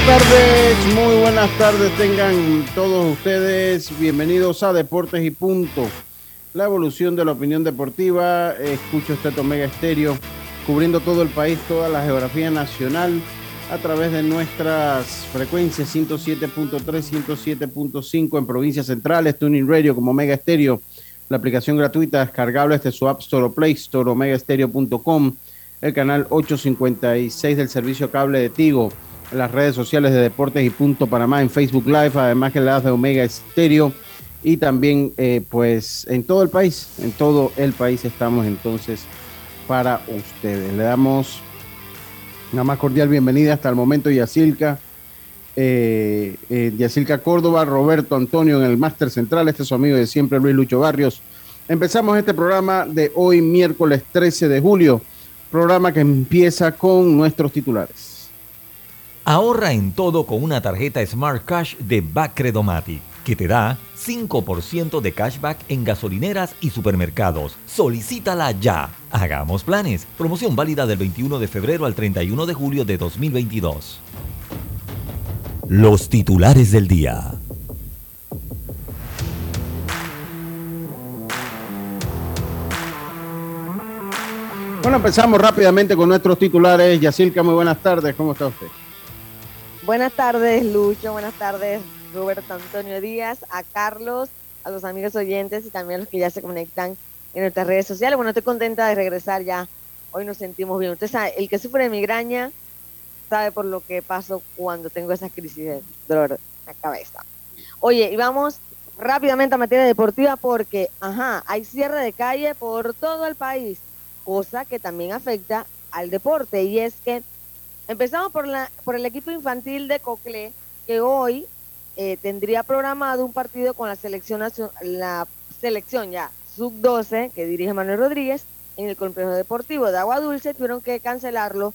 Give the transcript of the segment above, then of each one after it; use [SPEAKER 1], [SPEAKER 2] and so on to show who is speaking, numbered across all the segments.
[SPEAKER 1] Buenas tardes, muy buenas tardes tengan todos ustedes. Bienvenidos a Deportes y Punto. La evolución de la opinión deportiva. Escucho este Omega Estéreo cubriendo todo el país, toda la geografía nacional a través de nuestras frecuencias 107.3, 107.5 en provincias centrales, Tuning Radio como Omega Estéreo, la aplicación gratuita descargable desde su App Store o Play Store, omegaestereo.com, el canal 856 del servicio cable de Tigo, las redes sociales de Deportes y Punto Panamá en Facebook Live, además que la de Omega Estéreo y también eh, pues en todo el país, en todo el país estamos entonces para ustedes. Le damos una más cordial bienvenida hasta el momento Yacilca, eh, eh, Yacilca Córdoba, Roberto Antonio en el Máster Central, este es su amigo de siempre Luis Lucho Barrios. Empezamos este programa de hoy miércoles 13 de julio, programa que empieza con nuestros titulares.
[SPEAKER 2] Ahorra en todo con una tarjeta Smart Cash de Bacredomatic, que te da 5% de cashback en gasolineras y supermercados. Solicítala ya. Hagamos planes. Promoción válida del 21 de febrero al 31 de julio de 2022. Los titulares del día.
[SPEAKER 1] Bueno, empezamos rápidamente con nuestros titulares. Yacilca, muy buenas tardes, ¿cómo está usted?
[SPEAKER 3] Buenas tardes, Lucho. Buenas tardes, Roberto Antonio Díaz, a Carlos, a los amigos oyentes y también a los que ya se conectan en nuestras redes sociales. Bueno, estoy contenta de regresar ya. Hoy nos sentimos bien. Usted sabe, el que sufre de migraña sabe por lo que paso cuando tengo esas crisis de dolor en la cabeza. Oye, y vamos rápidamente a materia deportiva porque, ajá, hay cierre de calle por todo el país, cosa que también afecta al deporte. Y es que Empezamos por, la, por el equipo infantil de Coclé, que hoy eh, tendría programado un partido con la selección, la selección ya sub-12 que dirige Manuel Rodríguez en el complejo deportivo de Agua Dulce. Tuvieron que cancelarlo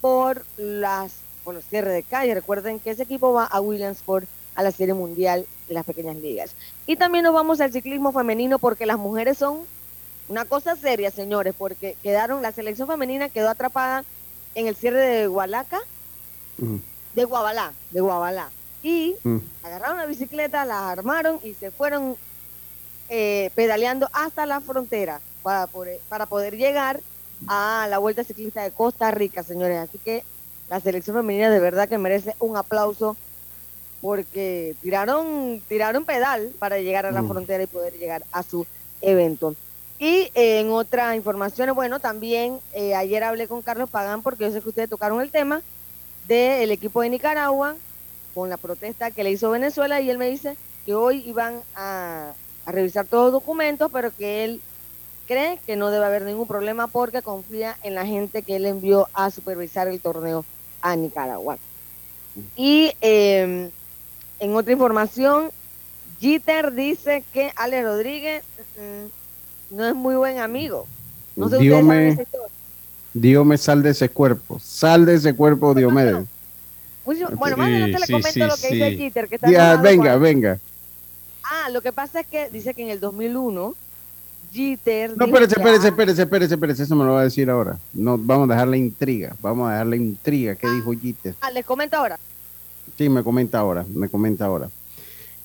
[SPEAKER 3] por las por los cierres de calle. Recuerden que ese equipo va a Williamsport a la Serie Mundial de las Pequeñas Ligas. Y también nos vamos al ciclismo femenino porque las mujeres son una cosa seria, señores, porque quedaron, la selección femenina quedó atrapada en el cierre de Gualaca,
[SPEAKER 1] Mm.
[SPEAKER 3] de Guabalá, de Guabalá. Y
[SPEAKER 1] Mm.
[SPEAKER 3] agarraron la bicicleta, la armaron y se fueron eh, pedaleando hasta la frontera para poder, para poder llegar a la Vuelta Ciclista de Costa Rica, señores. Así que la selección femenina de verdad que merece un aplauso porque tiraron, tiraron pedal para llegar a la
[SPEAKER 1] Mm.
[SPEAKER 3] frontera y poder llegar a su evento. Y eh, en otras informaciones, bueno, también eh, ayer hablé con Carlos Pagán porque yo sé que ustedes tocaron el tema del equipo de Nicaragua con la protesta que le hizo Venezuela y él me dice que hoy iban a, a revisar todos los documentos, pero que él cree que no debe haber ningún problema porque confía en la gente que él envió a supervisar el torneo a Nicaragua. Y eh, en otra información, Jeter dice que Ale Rodríguez mm, no es muy buen amigo. No sé
[SPEAKER 1] Dios me. Dios me sal de ese cuerpo, sal de ese cuerpo, Diomedes.
[SPEAKER 3] Mucho- Bueno, más adelante le
[SPEAKER 4] sí,
[SPEAKER 3] comento
[SPEAKER 4] sí,
[SPEAKER 3] lo que dice. Jeter. Que está
[SPEAKER 1] Ya, venga, venga.
[SPEAKER 3] Ah, lo que pasa es que dice que en el 2001, Jeter.
[SPEAKER 1] No, espérese, espérese,
[SPEAKER 3] ah,
[SPEAKER 1] espérese, espérese, espérese, eso me lo va a decir ahora. No, vamos a dejar la intriga, vamos a dejar la intriga. ¿Qué dijo Jeter?
[SPEAKER 3] Ah, les comento ahora.
[SPEAKER 1] Sí, me comenta ahora, me comenta ahora.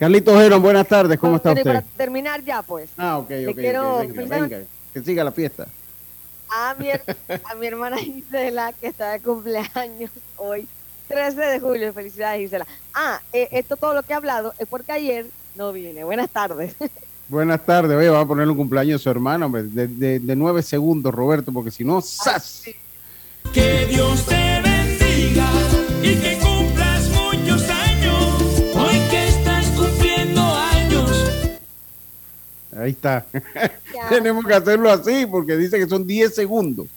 [SPEAKER 1] Carlitos Geron, buenas tardes, ¿cómo está usted?
[SPEAKER 3] Para terminar ya, pues.
[SPEAKER 1] Ah, ok, ok,
[SPEAKER 3] quiero
[SPEAKER 1] venga, que siga la fiesta.
[SPEAKER 3] A mi, a mi hermana Gisela, que está de cumpleaños hoy, 13 de julio. Felicidades, Gisela. Ah, eh, esto todo lo que he hablado es porque ayer no vine. Buenas tardes.
[SPEAKER 1] Buenas tardes, oye, va a poner un cumpleaños a su hermano, hombre, de, de, de nueve segundos, Roberto, porque si no, ¡zas!
[SPEAKER 3] sí.
[SPEAKER 4] Que Dios te bendiga y que
[SPEAKER 1] Ahí está. Tenemos que hacerlo así porque dice que son 10 segundos.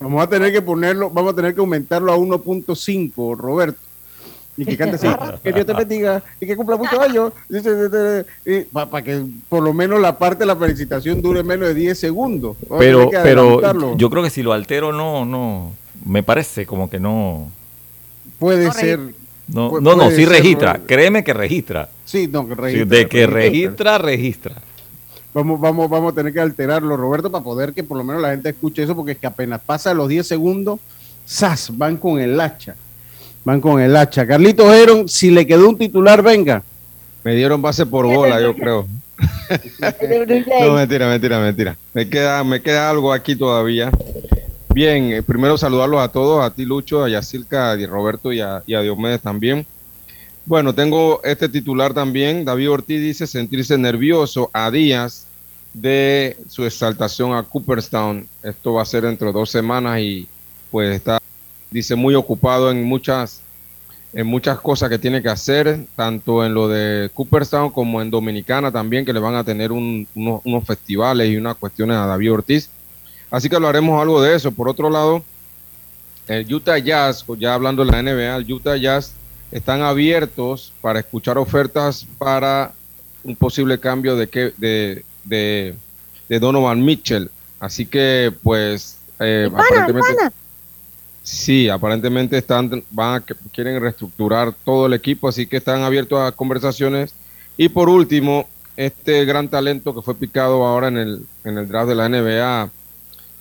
[SPEAKER 1] Vamos a tener que ponerlo, vamos a tener que aumentarlo a 1.5, Roberto. Y que cante así, que Dios te bendiga y que cumpla muchos años. Para que por lo menos la parte de la felicitación dure menos de 10 segundos.
[SPEAKER 2] pero pero yo creo que si lo altero, no, no. Me parece como que no.
[SPEAKER 1] Puede ser.
[SPEAKER 2] No, no, no, sí registra. Créeme que registra.
[SPEAKER 1] Sí, no, que registra.
[SPEAKER 2] de que registra, registra.
[SPEAKER 1] Vamos, vamos, vamos a tener que alterarlo, Roberto, para poder que por lo menos la gente escuche eso, porque es que apenas pasa los 10 segundos, ¡zas! Van con el hacha. Van con el hacha. Carlitos Heron, si le quedó un titular, venga.
[SPEAKER 5] Me dieron base por bola, yo creo. no, mentira, mentira, mentira. Me queda, me queda algo aquí todavía. Bien, eh, primero saludarlos a todos, a ti Lucho, a Yacirca, a Roberto y a, y a Diomedes también. Bueno, tengo este titular también. David Ortiz dice sentirse nervioso a días de su exaltación a Cooperstown. Esto va a ser dentro de dos semanas y pues está, dice, muy ocupado en muchas, en muchas cosas que tiene que hacer, tanto en lo de Cooperstown como en Dominicana también, que le van a tener unos, festivales y unas cuestiones a David Ortiz. Así que hablaremos algo de eso. Por otro lado, el Utah Jazz, ya hablando de la NBA, el Utah Jazz están abiertos para escuchar ofertas para un posible cambio de, que, de, de, Donovan Mitchell. Así que, pues, eh, aparentemente, sí, aparentemente están, van a, quieren reestructurar todo el equipo, así que están abiertos a conversaciones. Y por último, este gran talento que fue picado ahora en el, en el draft de la NBA,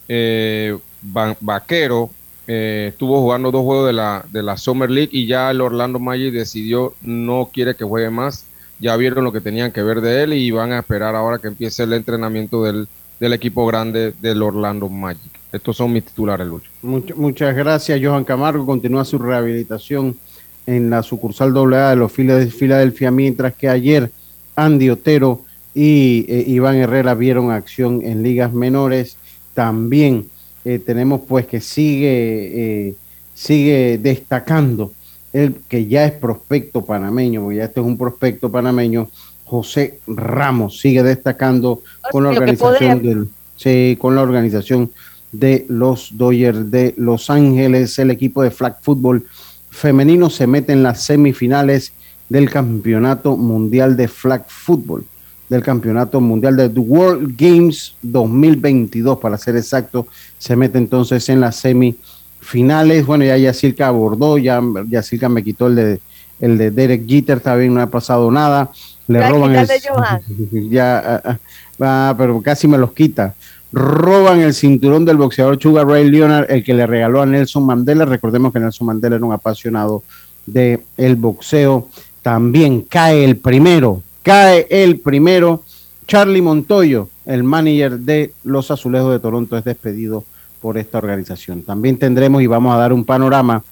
[SPEAKER 5] eh, Vaquero, eh, estuvo jugando dos juegos de la, de la Summer League y ya el Orlando Magic decidió no quiere que juegue más. Ya vieron lo que tenían que ver de él y van a esperar ahora que empiece el entrenamiento del, equipo grande del Orlando Magic. Estos son mis titulares, Lucho.
[SPEAKER 1] muchas gracias, Johan Camargo. Continúa su rehabilitación en la sucursal AA de los Philadelphia, mientras que ayer Andy Otero y eh, Iván Herrera vieron acción en ligas menores. También eh, tenemos pues que sigue, eh, sigue destacando el que ya es prospecto panameño, porque ya este es un prospecto panameño, José Ramos sigue destacando con la organización del, sí, con la organización de los Dodgers de Los Ángeles, el equipo de flag football femenino se mete en las semifinales del campeonato mundial de flag football del Campeonato Mundial de The World Games 2022, para ser exacto, se mete entonces en las semifinales. Bueno, ya Yacirca abordó, ya Yacirca me quitó el de, el de Derek Jeter, también no ha pasado nada. Le roban el, ya, ah, ah, ah, pero casi me los quita. Roban el cinturón del boxeador Sugar Ray Leonard, el que le regaló a Nelson Mandela. Recordemos que Nelson Mandela era un apasionado del el boxeo. También cae el primero Cae el primero. Charlie Montoyo, el manager de los Azulejos de Toronto, es despedido por esta organización. También tendremos y vamos a dar un panorama,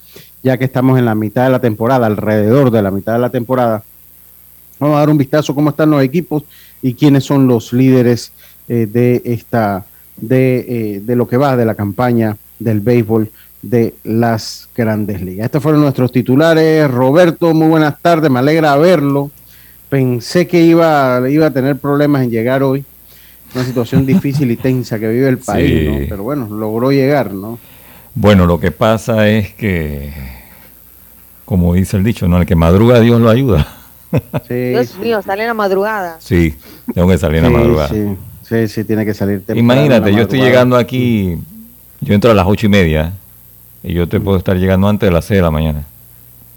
[SPEAKER 1] ya que estamos en la mitad de la temporada, alrededor de la mitad de la temporada. Vamos a dar un vistazo cómo están los equipos y quiénes son los líderes eh, de esta, de, eh, de lo que va de la campaña del béisbol de las grandes ligas. Estos fueron nuestros titulares. Roberto, muy buenas tardes, me alegra verlo pensé que iba, iba a tener problemas en llegar hoy. Una situación difícil y tensa que vive el país, ¿no? Pero bueno, logró llegar, ¿no?
[SPEAKER 2] Bueno, lo que pasa es que, como dice el dicho, ¿no? El que madruga Dios lo ayuda.
[SPEAKER 3] Dios mío, sale en la madrugada.
[SPEAKER 2] Sí, tengo que salir en la madrugada.
[SPEAKER 1] Sí, sí, tiene que salir
[SPEAKER 2] temprano. Imagínate, yo estoy llegando aquí, yo entro a las ocho y media y yo te puedo estar llegando antes de las seis de la mañana.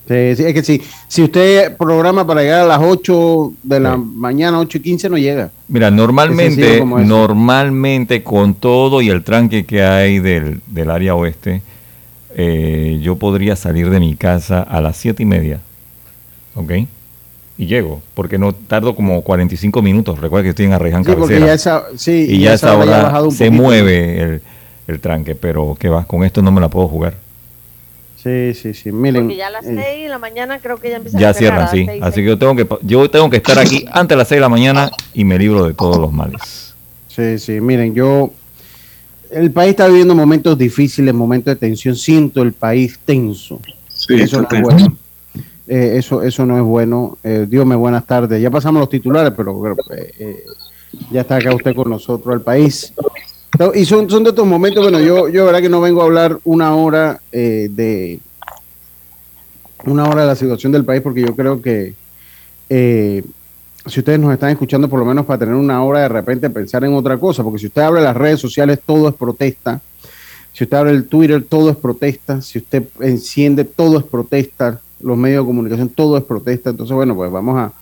[SPEAKER 1] Sí, es que si, si usted programa para llegar a las 8 de la mañana, 8 y 15, no llega.
[SPEAKER 2] Mira, normalmente, normalmente con todo y el tranque que hay del, área oeste, eh, yo podría salir de mi casa a las 7 y media. ¿Ok? Y llego, porque no tardo como 45 minutos. Recuerda que estoy en Arreján
[SPEAKER 1] sí,
[SPEAKER 2] Cabecera.
[SPEAKER 1] Ya sí,
[SPEAKER 2] y ya esa hora se mueve el, el tranque, pero que va, con esto no me la puedo jugar.
[SPEAKER 1] Sí, sí, sí. Miren,
[SPEAKER 3] Porque ya a las 6 eh, de la mañana creo que ya empieza
[SPEAKER 2] ya cierran, sí. Así que yo tengo que yo tengo que estar aquí antes de las 6 de la mañana y me libro de todos los males.
[SPEAKER 1] Sí, sí. Miren, yo el país está viviendo momentos difíciles, momentos de tensión. Siento el país tenso. eso no es bueno. Eh, eso, eso no es bueno. Eh, Dios me buenas tardes. Ya pasamos los titulares, pero eh, ya está acá usted con nosotros, el país. Y son, son de estos momentos, bueno, yo, yo verdad que no vengo a hablar una hora de una hora de la situación del país, porque yo creo que si ustedes nos están escuchando, por lo menos para tener una hora de repente pensar en otra cosa, porque si usted abre las redes sociales, todo es protesta. Si usted abre el Twitter, todo es protesta. Si usted enciende, todo es protesta. Los medios de comunicación, todo es protesta. Entonces, bueno, pues vamos a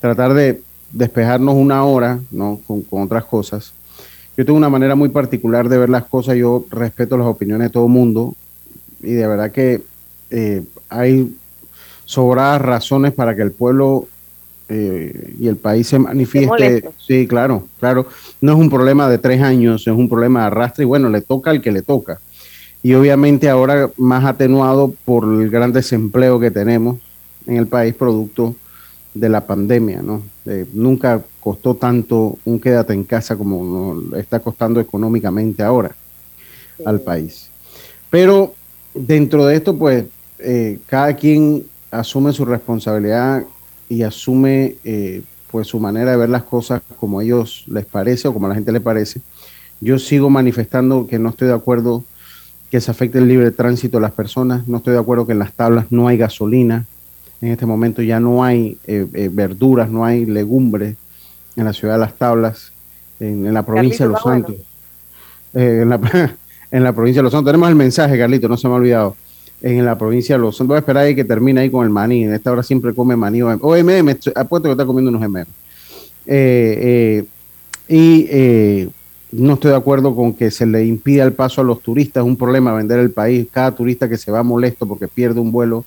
[SPEAKER 1] tratar de despejarnos una hora, ¿no? Con, otras cosas. Yo tengo una manera muy particular de ver las cosas. Yo respeto las opiniones de todo el mundo. Y de verdad que eh, hay sobradas razones para que el pueblo eh, y el país se manifieste. Sí, claro, claro. No es un problema de tres años, es un problema de arrastre y bueno, le toca al que le toca. Y obviamente ahora más atenuado por el gran desempleo que tenemos en el país producto de la pandemia, ¿no? nunca costó tanto un quédate en casa como está costando económicamente ahora al país. Pero dentro de esto, pues, eh, cada quien asume su responsabilidad y asume eh, pues su manera de ver las cosas como a ellos les parece o como a la gente le parece. Yo sigo manifestando que no estoy de acuerdo que se afecte el libre tránsito de las personas, no estoy de acuerdo que en las tablas no hay gasolina, en este momento ya no hay eh, eh, verduras, no hay legumbres en la ciudad de las tablas, en, la provincia de Los Santos. en, la, en la provincia de Los Santos. Tenemos el mensaje, Carlito, no se me ha olvidado en la provincia de Los Santos. Voy a esperar ahí que termine ahí con el maní. En esta hora siempre come maní o, MM. Apuesto que está comiendo unos MM. Eh, eh, y eh, no estoy de acuerdo con que se le impida el paso a los turistas. Es un problema vender el país. Cada turista que se va molesto porque pierde un vuelo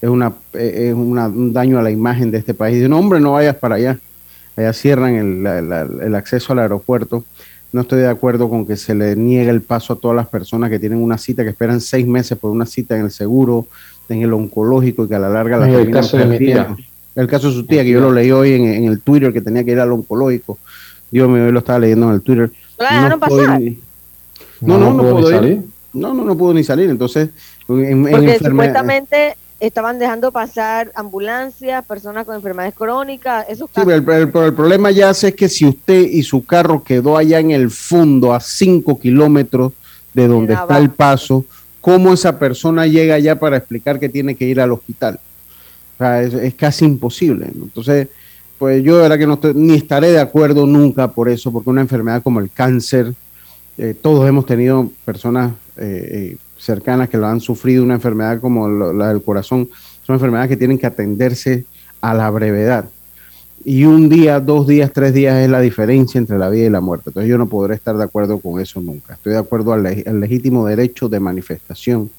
[SPEAKER 1] es, una, es un daño a la imagen de este país. Dice, no, hombre, no vayas para allá. Allá cierran el, el acceso al aeropuerto. No estoy de acuerdo con que se le niegue el paso a todas las personas que tienen una cita, que esperan seis meses por una cita en el seguro, en el oncológico y que a la larga la
[SPEAKER 5] el caso de mi tía.
[SPEAKER 1] El caso de su tía, que yo lo leí hoy en, el Twitter, que tenía que ir al oncológico. Dios mío, hoy lo estaba leyendo en el Twitter.
[SPEAKER 3] No, no, pasar.
[SPEAKER 1] no, no, no, puedo ir. No, no, no pudo ni salir. Entonces,
[SPEAKER 3] en, Porque supuestamente estaban dejando pasar ambulancias, personas con enfermedades crónicas, esos
[SPEAKER 1] Sí, el, el, problema ya es que si usted y su carro quedó allá en el fondo, a 5 kilómetros de donde está el paso, ¿cómo esa persona llega allá para explicar que tiene que ir al hospital? O sea, es, casi imposible. Entonces, pues yo de verdad que no estoy, ni estaré de acuerdo nunca por eso, porque una enfermedad como el cáncer, eh, todos hemos tenido personas eh, eh cercanas que lo han sufrido, una enfermedad como la del corazón, son enfermedades que tienen que atenderse a la brevedad. Y un día, dos días, tres días es la diferencia entre la vida y la muerte. Entonces yo no podré estar de acuerdo con eso nunca. Estoy de acuerdo al, legítimo derecho de manifestación,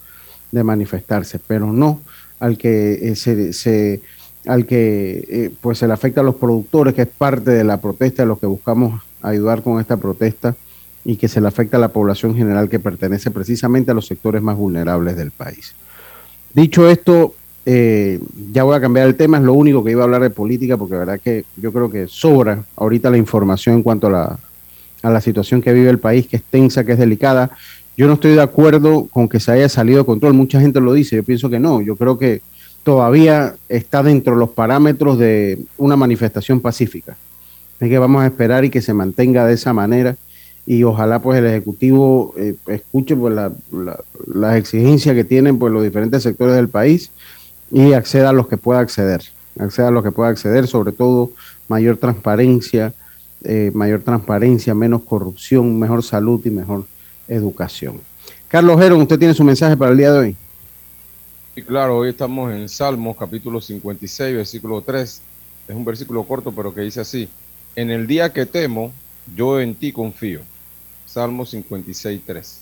[SPEAKER 1] de manifestarse, pero no al que eh, se, al que eh, pues se le afecta a los productores, que es parte de la protesta, de los que buscamos ayudar con esta protesta, y que se le afecta a la población general que pertenece precisamente a los sectores más vulnerables del país. Dicho esto, eh, ya voy a cambiar el tema, es lo único que iba a hablar de política, porque la verdad que yo creo que sobra ahorita la información en cuanto a la, a la situación que vive el país, que es tensa, que es delicada. Yo no estoy de acuerdo con que se haya salido de control, mucha gente lo dice, yo pienso que no, yo creo que todavía está dentro de los parámetros de una manifestación pacífica. Es que vamos a esperar y que se mantenga de esa manera y ojalá pues el Ejecutivo eh, escuche pues la, las exigencias que tienen pues los diferentes sectores del país y acceda a los que pueda acceder, acceda a los que pueda acceder, sobre todo mayor transparencia, eh, mayor transparencia, menos corrupción, mejor salud y mejor educación. Carlos Heron, usted tiene su mensaje para el día de hoy.
[SPEAKER 5] Sí, claro, hoy estamos en Salmos capítulo 56, versículo 3. Es un versículo corto, pero que dice así, en el día que temo, yo en ti confío. Salmo 56, 3.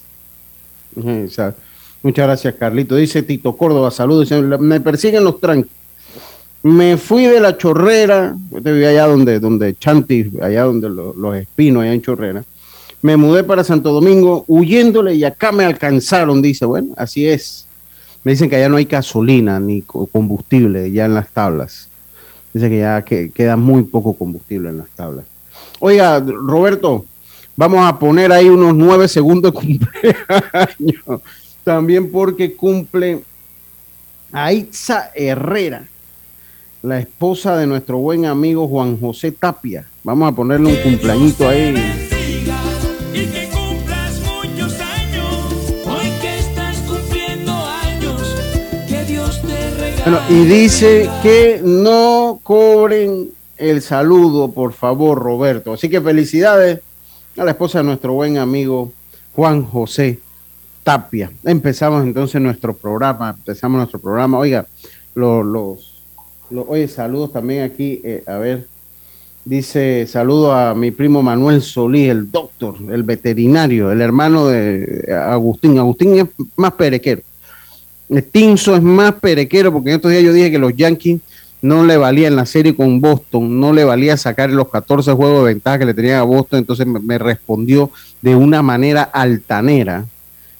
[SPEAKER 1] Muchas gracias, Carlito. Dice Tito Córdoba, saludos. Me persiguen los tranques. Me fui de la chorrera, yo te vi allá donde, donde Chanti, allá donde los espinos, allá en Chorrera. Me mudé para Santo Domingo huyéndole y acá me alcanzaron, dice. Bueno, así es. Me dicen que allá no hay gasolina ni combustible ya en las tablas. Dice que ya que queda muy poco combustible en las tablas. Oiga, Roberto, Vamos a poner ahí unos nueve segundos de cumpleaños. También porque cumple Aitza Herrera, la esposa de nuestro buen amigo Juan José Tapia. Vamos a ponerle un cumpleañito ahí. Bueno, y dice que no cobren el saludo, por favor, Roberto. Así que felicidades a la esposa de nuestro buen amigo Juan José Tapia. Empezamos entonces nuestro programa, empezamos nuestro programa. Oiga, los, los, oye, saludos también aquí, eh, a ver, dice saludo a mi primo Manuel Solí, el doctor, el veterinario, el hermano de Agustín. Agustín es más perequero. El Tinso es más perequero porque en estos días yo dije que los Yankees no le valía en la serie con Boston, no le valía sacar los 14 juegos de ventaja que le tenían a Boston, entonces me, respondió de una manera altanera,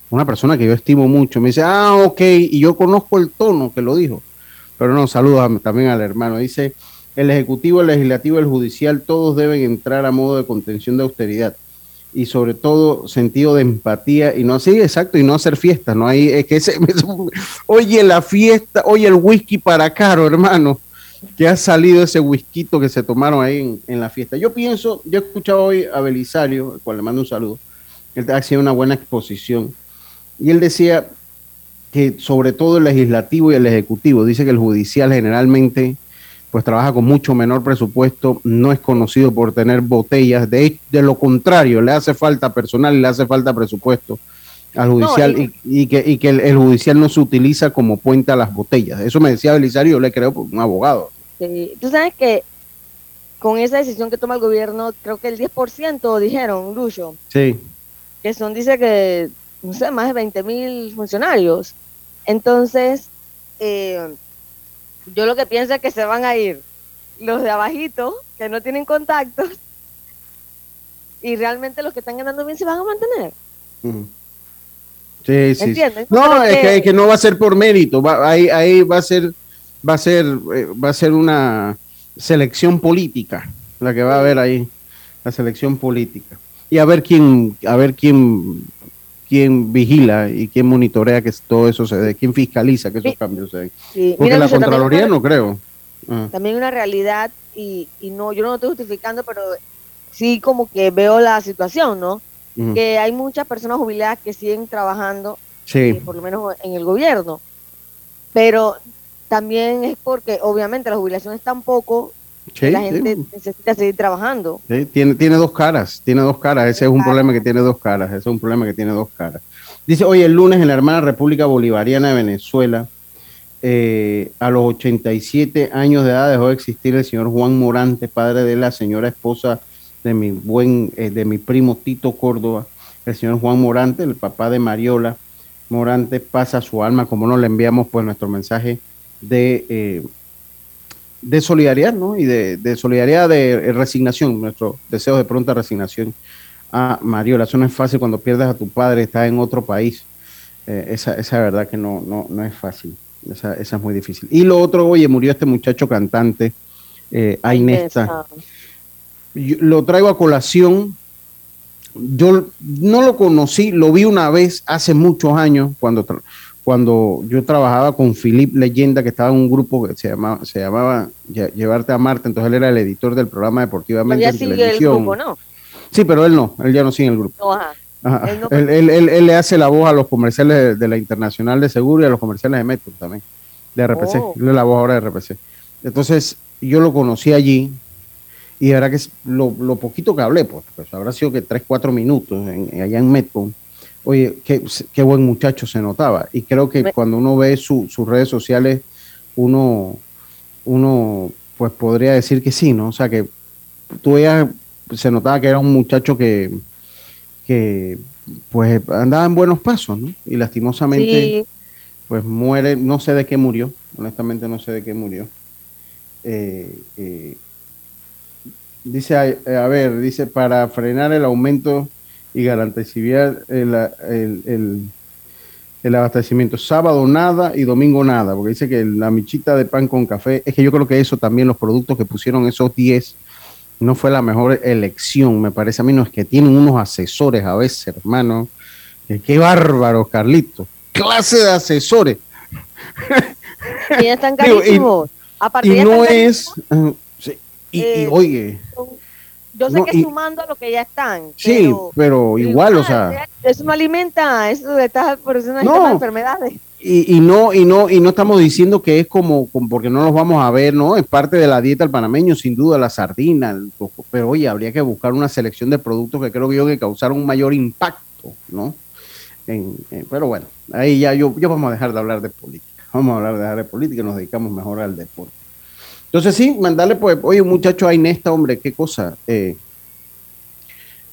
[SPEAKER 1] una persona que yo estimo mucho, me dice, ah, ok, y yo conozco el tono que lo dijo, pero no, saludos a- también al hermano, dice, el Ejecutivo, el Legislativo, el Judicial, todos deben entrar a modo de contención de austeridad y sobre todo sentido de empatía y no así exacto y no hacer fiestas no hay es que ese, oye la fiesta oye el whisky para caro hermano que ha salido ese whisky que se tomaron ahí en, en la fiesta yo pienso yo he escuchado hoy a Belisario al cual le mando un saludo él ha sido una buena exposición y él decía que sobre todo el legislativo y el ejecutivo dice que el judicial generalmente pues trabaja con mucho menor presupuesto, no es conocido por tener botellas, de, de lo contrario, le hace falta personal y le hace falta presupuesto al judicial
[SPEAKER 3] y-
[SPEAKER 1] y, y que, y que el, el judicial no se utiliza como puente a las botellas. Eso me decía Belisario, yo le creo por un abogado.
[SPEAKER 3] Sí, Tú sabes que con esa decisión que toma el gobierno, creo que el 10% dijeron, Lucho,
[SPEAKER 1] Sí,
[SPEAKER 3] que son, dice que, no sé, más de 20 mil funcionarios. Entonces, eh, yo lo que pienso es que se van a ir los de abajito, que no tienen contactos, y realmente los que están ganando bien se van a mantener.
[SPEAKER 1] Sí, sí, sí.
[SPEAKER 3] ¿Entiendes?
[SPEAKER 1] No, es
[SPEAKER 3] que-
[SPEAKER 1] que, que no va a ser por mérito, va, ahí, ahí va a ser, va a ser, eh, va a ser una selección política, la que va a haber ahí, la selección política. Y a ver quién, a ver quién, quién vigila y quién monitorea que todo eso se dé, quién fiscaliza que esos
[SPEAKER 3] Sí.
[SPEAKER 1] cambios se den.
[SPEAKER 3] Sí,
[SPEAKER 1] Porque
[SPEAKER 3] mira,
[SPEAKER 1] la Contraloría
[SPEAKER 3] una-
[SPEAKER 1] no creo. Ah,
[SPEAKER 3] también una realidad y, y no yo no lo estoy justificando pero sí como que veo la situación no que hay muchas personas jubiladas que siguen trabajando eh,
[SPEAKER 1] Sí,
[SPEAKER 3] por lo menos en el gobierno pero también es porque obviamente la jubilación es tan poco
[SPEAKER 1] sí,
[SPEAKER 3] la
[SPEAKER 1] sí.
[SPEAKER 3] gente necesita seguir trabajando
[SPEAKER 1] Sí, tiene, tiene dos caras, tiene dos caras. Ese es un problema que tiene dos caras. Ese es un problema que tiene dos caras. Dice, hoy el lunes en la hermana República Bolivariana de Venezuela, eh, a los 87 años de edad dejó de existir el señor Juan Morante, padre de la señora esposa de mi buen, eh, de mi primo Tito Córdoba, el señor Juan Morante, el papá de Mariola Morante, pasa su alma, como nos le enviamos pues nuestro mensaje de... eh, de solidaridad, ¿no? Y de, de solidaridad, de eh, resignación, nuestro deseo de pronta resignación a Mariola. Eso no es fácil cuando pierdes a tu padre, estás en otro país. Eh, esa, esa verdad que no, no, no es fácil. Esa, esa es muy difícil. Y lo otro, oye, murió este muchacho cantante, eh, Ainesta. Yo lo traigo a colación. Yo no lo conocí, lo vi una vez hace muchos años cuando, cuando yo trabajaba con Philip Leyenda, que estaba en un grupo que se llamaba, se llamaba Lle- Llevarte a Marte, entonces él era el editor del programa Deportivamente
[SPEAKER 3] todavía
[SPEAKER 1] en
[SPEAKER 3] sigue el
[SPEAKER 1] televisión.
[SPEAKER 3] grupo no
[SPEAKER 1] Sí, pero él no, él ya no sigue en el grupo.
[SPEAKER 3] no ajá.
[SPEAKER 1] Ajá.
[SPEAKER 3] Él no-
[SPEAKER 1] Él, él- él- le hace la voz a los comerciales de, de la Internacional de Seguro y a los comerciales de Metro también, de RPC.
[SPEAKER 3] Oh.
[SPEAKER 1] Él es la voz ahora de RPC. Entonces, yo lo conocí allí y verdad que es lo, lo poquito que hablé, pues, pues, habrá sido que tres, cuatro minutos en- allá en Metro. Oye, qué, qué buen muchacho se notaba. Y creo que cuando uno ve su- sus redes sociales, uno, uno pues podría decir que sí, ¿no? O sea, que tú veías, se notaba que era un muchacho que, que pues andaba en buenos pasos, ¿no? Y lastimosamente,
[SPEAKER 3] sí
[SPEAKER 1] pues muere, no sé de qué murió, honestamente no sé de qué murió. Eh, eh, dice, a, a ver, dice, para frenar el aumento y garantizar el, el, el- el abastecimiento, sábado nada y domingo nada, porque dice que la michita de pan con café, es que yo creo que eso también, los productos que pusieron esos 10, no fue la mejor elección, me parece a mí, no es que tienen unos asesores a veces, hermano. qué bárbaro, Carlito. Clase de asesores.
[SPEAKER 3] Y están carísimos.
[SPEAKER 1] y, no es. Ah, y,
[SPEAKER 3] eh,
[SPEAKER 1] oye.
[SPEAKER 3] Yo sé que sumando a lo que ya están.
[SPEAKER 1] Sí, pero, igual, o sea.
[SPEAKER 3] Eso no alimenta, eso está por eso no. enfermedades.
[SPEAKER 1] Y, y, no y no y no estamos diciendo que es como, porque no nos vamos a ver no es parte de la dieta del panameño sin duda la sardina pero oye habría que buscar una selección de productos que creo que yo que causaron un mayor impacto no pero bueno ahí ya yo, yo vamos a dejar de hablar de política vamos a hablar de, dejar de política y nos dedicamos mejor al deporte entonces sí mandarle pues oye un muchacho a Inesta hombre qué cosa eh,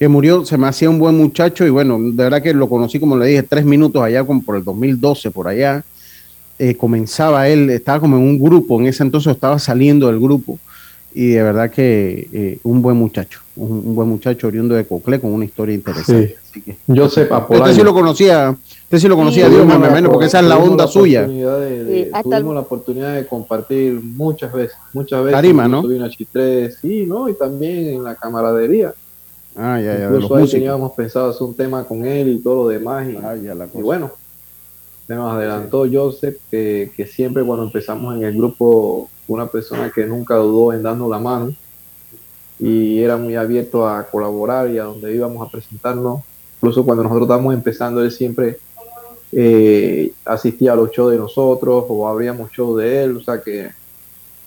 [SPEAKER 1] que murió, se me hacía un buen muchacho y bueno, de verdad que lo conocí, como le dije, tres minutos allá, como por el 2012, por allá. Eh, comenzaba él, estaba como en un grupo, en ese entonces estaba saliendo del grupo y de verdad que eh, un buen muchacho, un, buen muchacho oriundo de Coclé con una historia interesante.
[SPEAKER 5] Sí. Yo sé,
[SPEAKER 1] Usted sí lo conocía, usted sí lo conocía, Dios más menos, porque esa es la onda suya.
[SPEAKER 5] tuvimos la oportunidad de compartir muchas veces, muchas veces.
[SPEAKER 1] Tarima, ¿no?
[SPEAKER 5] sí, ¿no? Y también en la camaradería.
[SPEAKER 1] Ah, ya, ya.
[SPEAKER 5] Incluso ahí teníamos pensado hacer un tema con él y todo lo demás. Y,
[SPEAKER 1] ah, ya la
[SPEAKER 5] y bueno, se nos adelantó Joseph, que, que, siempre cuando empezamos en el grupo, una persona que nunca dudó en darnos la mano y era muy abierto a colaborar y a donde íbamos a presentarnos. Incluso cuando nosotros estábamos empezando, él siempre eh, asistía a los shows de nosotros o abríamos shows de él. O sea que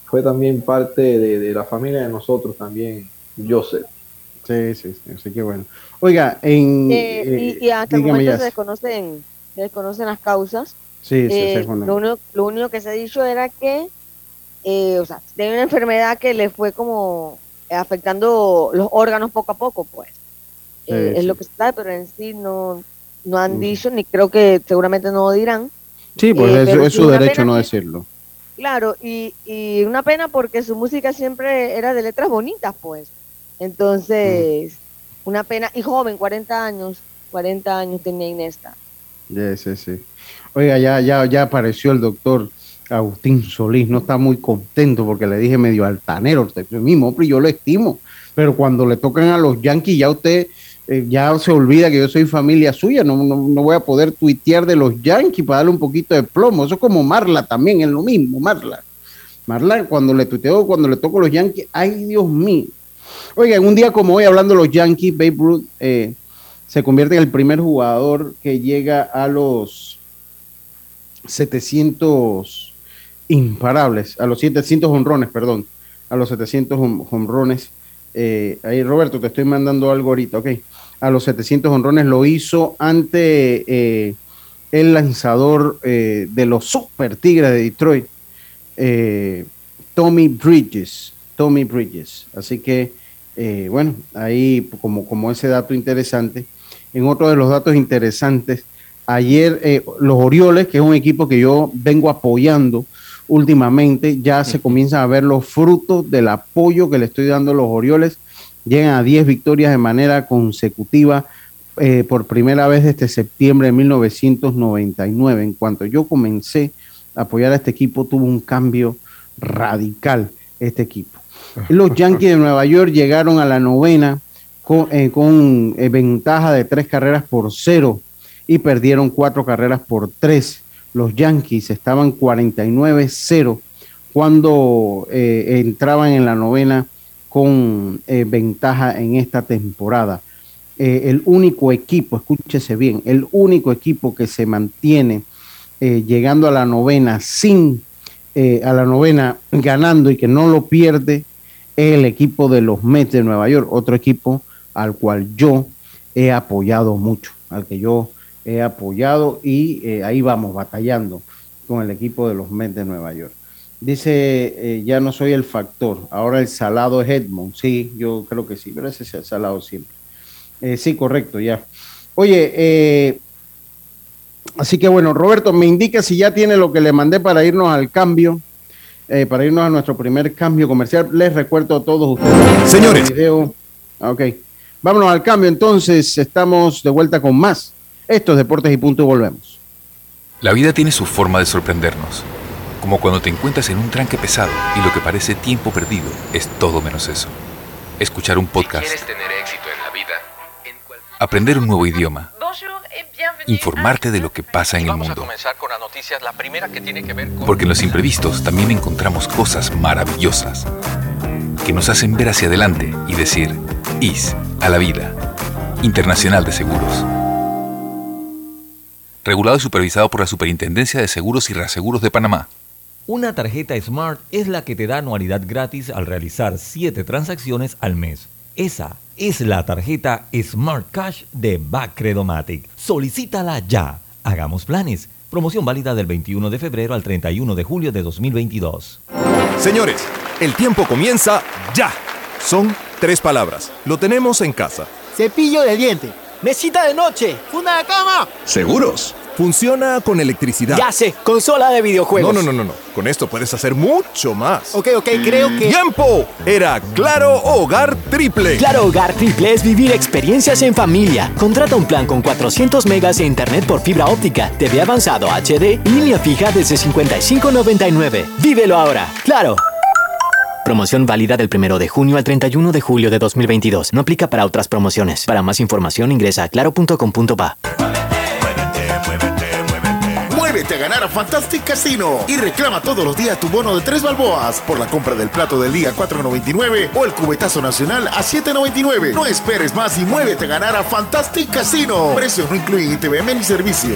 [SPEAKER 5] fue también parte de, de la familia de nosotros también, Joseph.
[SPEAKER 1] Sí, sí, sí, así que bueno. Oiga, en...
[SPEAKER 3] Eh, y, hasta el momento se desconocen, desconocen las causas.
[SPEAKER 1] Sí, sí,
[SPEAKER 3] eh, lo, único, lo único que se ha dicho era que, eh, o sea, tiene una enfermedad que le fue como afectando los órganos poco a poco, pues. Es lo que está, pero en sí no, no han dicho, ni creo que seguramente no lo dirán.
[SPEAKER 1] Sí, pues es, su derecho no decirlo.
[SPEAKER 3] Claro, y, y una pena porque su música siempre era de letras bonitas, pues. Entonces, una pena. Y joven, 40 años, 40 años tenía Inesta.
[SPEAKER 1] Sí, sí, sí. Oiga, ya, ya, ya apareció el doctor Agustín Solís. No está muy contento porque le dije medio altanero. Usted mismo, yo lo estimo. Pero cuando le tocan a los Yankees, ya usted eh, ya se olvida que yo soy familia suya. No, no, no, voy a poder tuitear de los Yankees para darle un poquito de plomo. Eso es como Marla también, es lo mismo, Marla. Marla, cuando le tuiteo, cuando le toco los Yankees, ay Dios mío, Oiga, en un día como hoy, hablando de los Yankees, Babe Ruth eh, se convierte en el primer jugador que llega a los 700 imparables, a los 700 honrones, perdón, a los 700 honrones. Eh, ahí, Roberto, te estoy mandando algo ahorita, ok. A los 700 honrones lo hizo ante eh, el lanzador de los Super Tigres de Detroit, Tommy Bridges. Tommy Bridges. Así que eh, bueno, ahí como, como ese dato interesante. En otro de los datos interesantes, ayer eh, los Orioles, que es un equipo que yo vengo apoyando últimamente, ya se comienzan a ver los frutos del apoyo que le estoy dando a los Orioles. Llegan a 10 victorias de manera consecutiva eh, por primera vez desde septiembre de 1999. En cuanto yo comencé a apoyar a este equipo, tuvo un cambio radical este equipo. Los Yankees de Nueva York llegaron a la novena con, eh, eh, ventaja de tres carreras por cero y perdieron cuatro carreras por tres. Los Yankees estaban 49-0 cuando eh, entraban en la novena con ventaja en esta temporada. el único equipo, escúchese bien, el único equipo que se mantiene llegando a la novena sin a la novena ganando y que no lo pierde el equipo de los Mets de Nueva York, otro equipo al cual yo he apoyado mucho, al que yo he apoyado y eh, ahí vamos batallando con el equipo de los Mets de Nueva York. Dice, eh, ya no soy el factor, ahora el salado es Edmond. Sí, yo creo que sí, pero ese es el salado siempre. Eh, sí, correcto, ya. Oye, así que bueno, Roberto, me indica si ya tiene lo que le mandé para irnos al cambio. Eh, para irnos a nuestro primer cambio comercial, les recuerdo a todos ustedes.
[SPEAKER 6] Señores.
[SPEAKER 1] Video. Ok. Vámonos al cambio entonces. Estamos de vuelta con más. Esto es Deportes y Punto y volvemos.
[SPEAKER 7] La vida tiene su forma de sorprendernos. Como cuando te encuentras en un tranque pesado y lo que parece tiempo perdido es todo menos eso. escuchar un podcast, aprender un nuevo idioma, informarte de lo que pasa en el mundo. Porque en los imprevistos también encontramos cosas maravillosas que nos hacen ver hacia adelante y decir, IS a la vida. Internacional de Seguros. Regulado y supervisado por la Superintendencia de Seguros y Reaseguros de Panamá.
[SPEAKER 2] Una tarjeta Smart es la que te da anualidad gratis al realizar 7 transacciones al mes. Esa es la tarjeta Smart Cash de Bacredomatic. Solicítala ya. Hagamos planes. Promoción válida del 21 de febrero al 31 de julio de 2022.
[SPEAKER 8] Señores, el tiempo comienza ya. Son tres palabras. Lo tenemos en casa.
[SPEAKER 9] Cepillo de diente. Mesita de noche. Funda de cama.
[SPEAKER 8] ¿Seguros? Funciona con electricidad.
[SPEAKER 9] Ya sé, consola de videojuegos.
[SPEAKER 8] No, no, no, no, no. Con esto puedes hacer mucho más.
[SPEAKER 9] Ok, ok, creo que.
[SPEAKER 8] ¡Tiempo! Era Claro Hogar Triple.
[SPEAKER 9] Claro Hogar Triple es vivir experiencias en familia. Contrata un plan con 400 megas de internet por fibra óptica, TV avanzado HD y línea fija desde 55.99. Vívelo ahora. Claro. Promoción válida del 1 de junio al 31 de julio de 2022. No aplica para otras promociones. Para más información ingresa a claro.com.pa.
[SPEAKER 10] Muévete a ganar a Fantastic Casino y reclama todos los días tu bono de 3 balboas por la compra del plato del día 4.99 o el cubetazo nacional a 7.99. No esperes más y muévete a ganar a Fantastic Casino. Precios no incluyen ITVM ni servicio.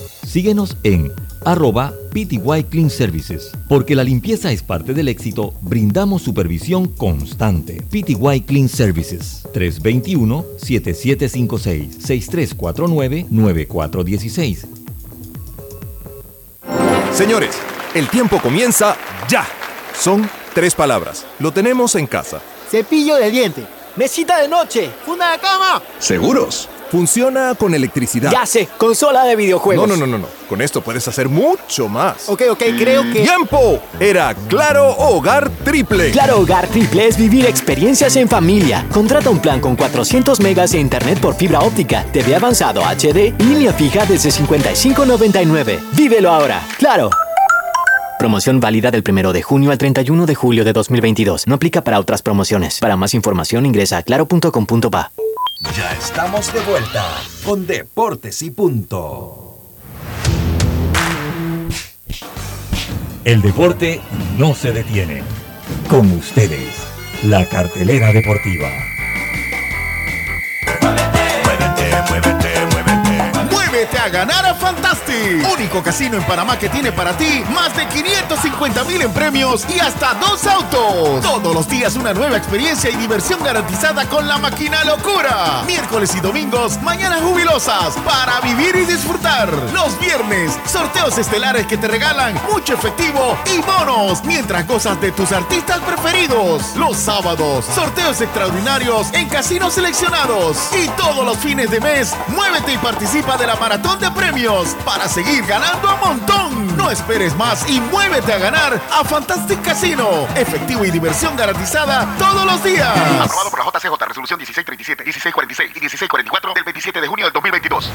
[SPEAKER 2] Síguenos en arroba PTY Clean Services. Porque la limpieza es parte del éxito, brindamos supervisión constante. PTY Clean Services 321-7756-6349-9416.
[SPEAKER 8] Señores, el tiempo comienza ya. Son tres palabras. Lo tenemos en casa.
[SPEAKER 9] Cepillo de diente. Mesita de noche. Funda de cama.
[SPEAKER 8] ¿Seguros? Funciona con electricidad.
[SPEAKER 9] Ya sé, consola de videojuegos.
[SPEAKER 8] No, no, no, no, no. Con esto puedes hacer mucho más.
[SPEAKER 9] Ok, ok, creo que.
[SPEAKER 8] ¡Tiempo! Era Claro Hogar Triple.
[SPEAKER 9] Claro Hogar Triple es vivir experiencias en familia. Contrata un plan con 400 megas de internet por fibra óptica, TV avanzado HD y línea fija desde 55.99. Vívelo ahora. Claro. Promoción válida del 1 de junio al 31 de julio de 2022. No aplica para otras promociones. Para más información ingresa a claro.com.pa.
[SPEAKER 6] Ya estamos de vuelta con Deportes y Punto.
[SPEAKER 2] El deporte no se detiene. Con ustedes, la cartelera deportiva.
[SPEAKER 10] A ganar a Fantastic, único casino en Panamá que tiene para ti más de 550 mil en premios y hasta dos autos. Todos los días una nueva experiencia y diversión garantizada con la máquina locura. Miércoles y domingos, mañanas jubilosas para vivir y disfrutar. Los viernes, sorteos estelares que te regalan mucho efectivo y bonos mientras gozas de tus artistas preferidos. Los sábados, sorteos extraordinarios en casinos seleccionados. Y todos los fines de mes, muévete y participa de la maratón de premios para seguir ganando a montón. No esperes más y muévete a ganar a Fantastic Casino. Efectivo y diversión garantizada todos los días.
[SPEAKER 11] Aprobado por la JCJ, resolución 1637, 1646 y 1644 del 27 de junio del 2022.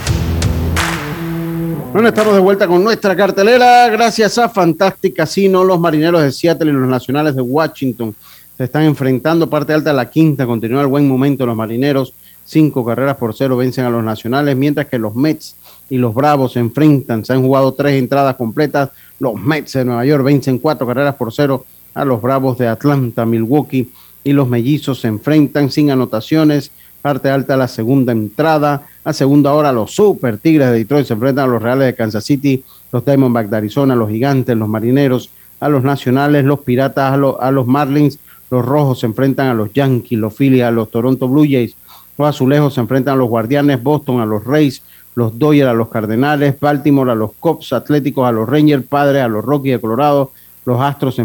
[SPEAKER 1] Bueno, estamos de vuelta con nuestra cartelera. Gracias a Fantastic Casino, los marineros de Seattle y los nacionales de Washington se están enfrentando. Parte alta de la quinta, continúa el buen momento los marineros. Cinco carreras por cero vencen a los nacionales, mientras que los Mets y los Bravos se enfrentan. Se han jugado tres entradas completas. Los Mets de Nueva York vencen cuatro carreras por cero a los Bravos de Atlanta, Milwaukee y los Mellizos se enfrentan sin anotaciones. Parte alta la segunda entrada. A segunda hora, los Super Tigres de Detroit se enfrentan a los Reales de Kansas City, los Diamondbacks de Arizona, los Gigantes, los Marineros, a los Nacionales, los Piratas, a, los- a los Marlins, los Rojos se enfrentan a los Yankees, los Phillies, a los Toronto Blue Jays, los Azulejos se enfrentan a los Guardianes, Boston a los Rays, los Dodgers a los Cardenales, Baltimore a los Cubs, Atléticos a los Rangers, Padres a los Rockies de Colorado, los Astros enfrentan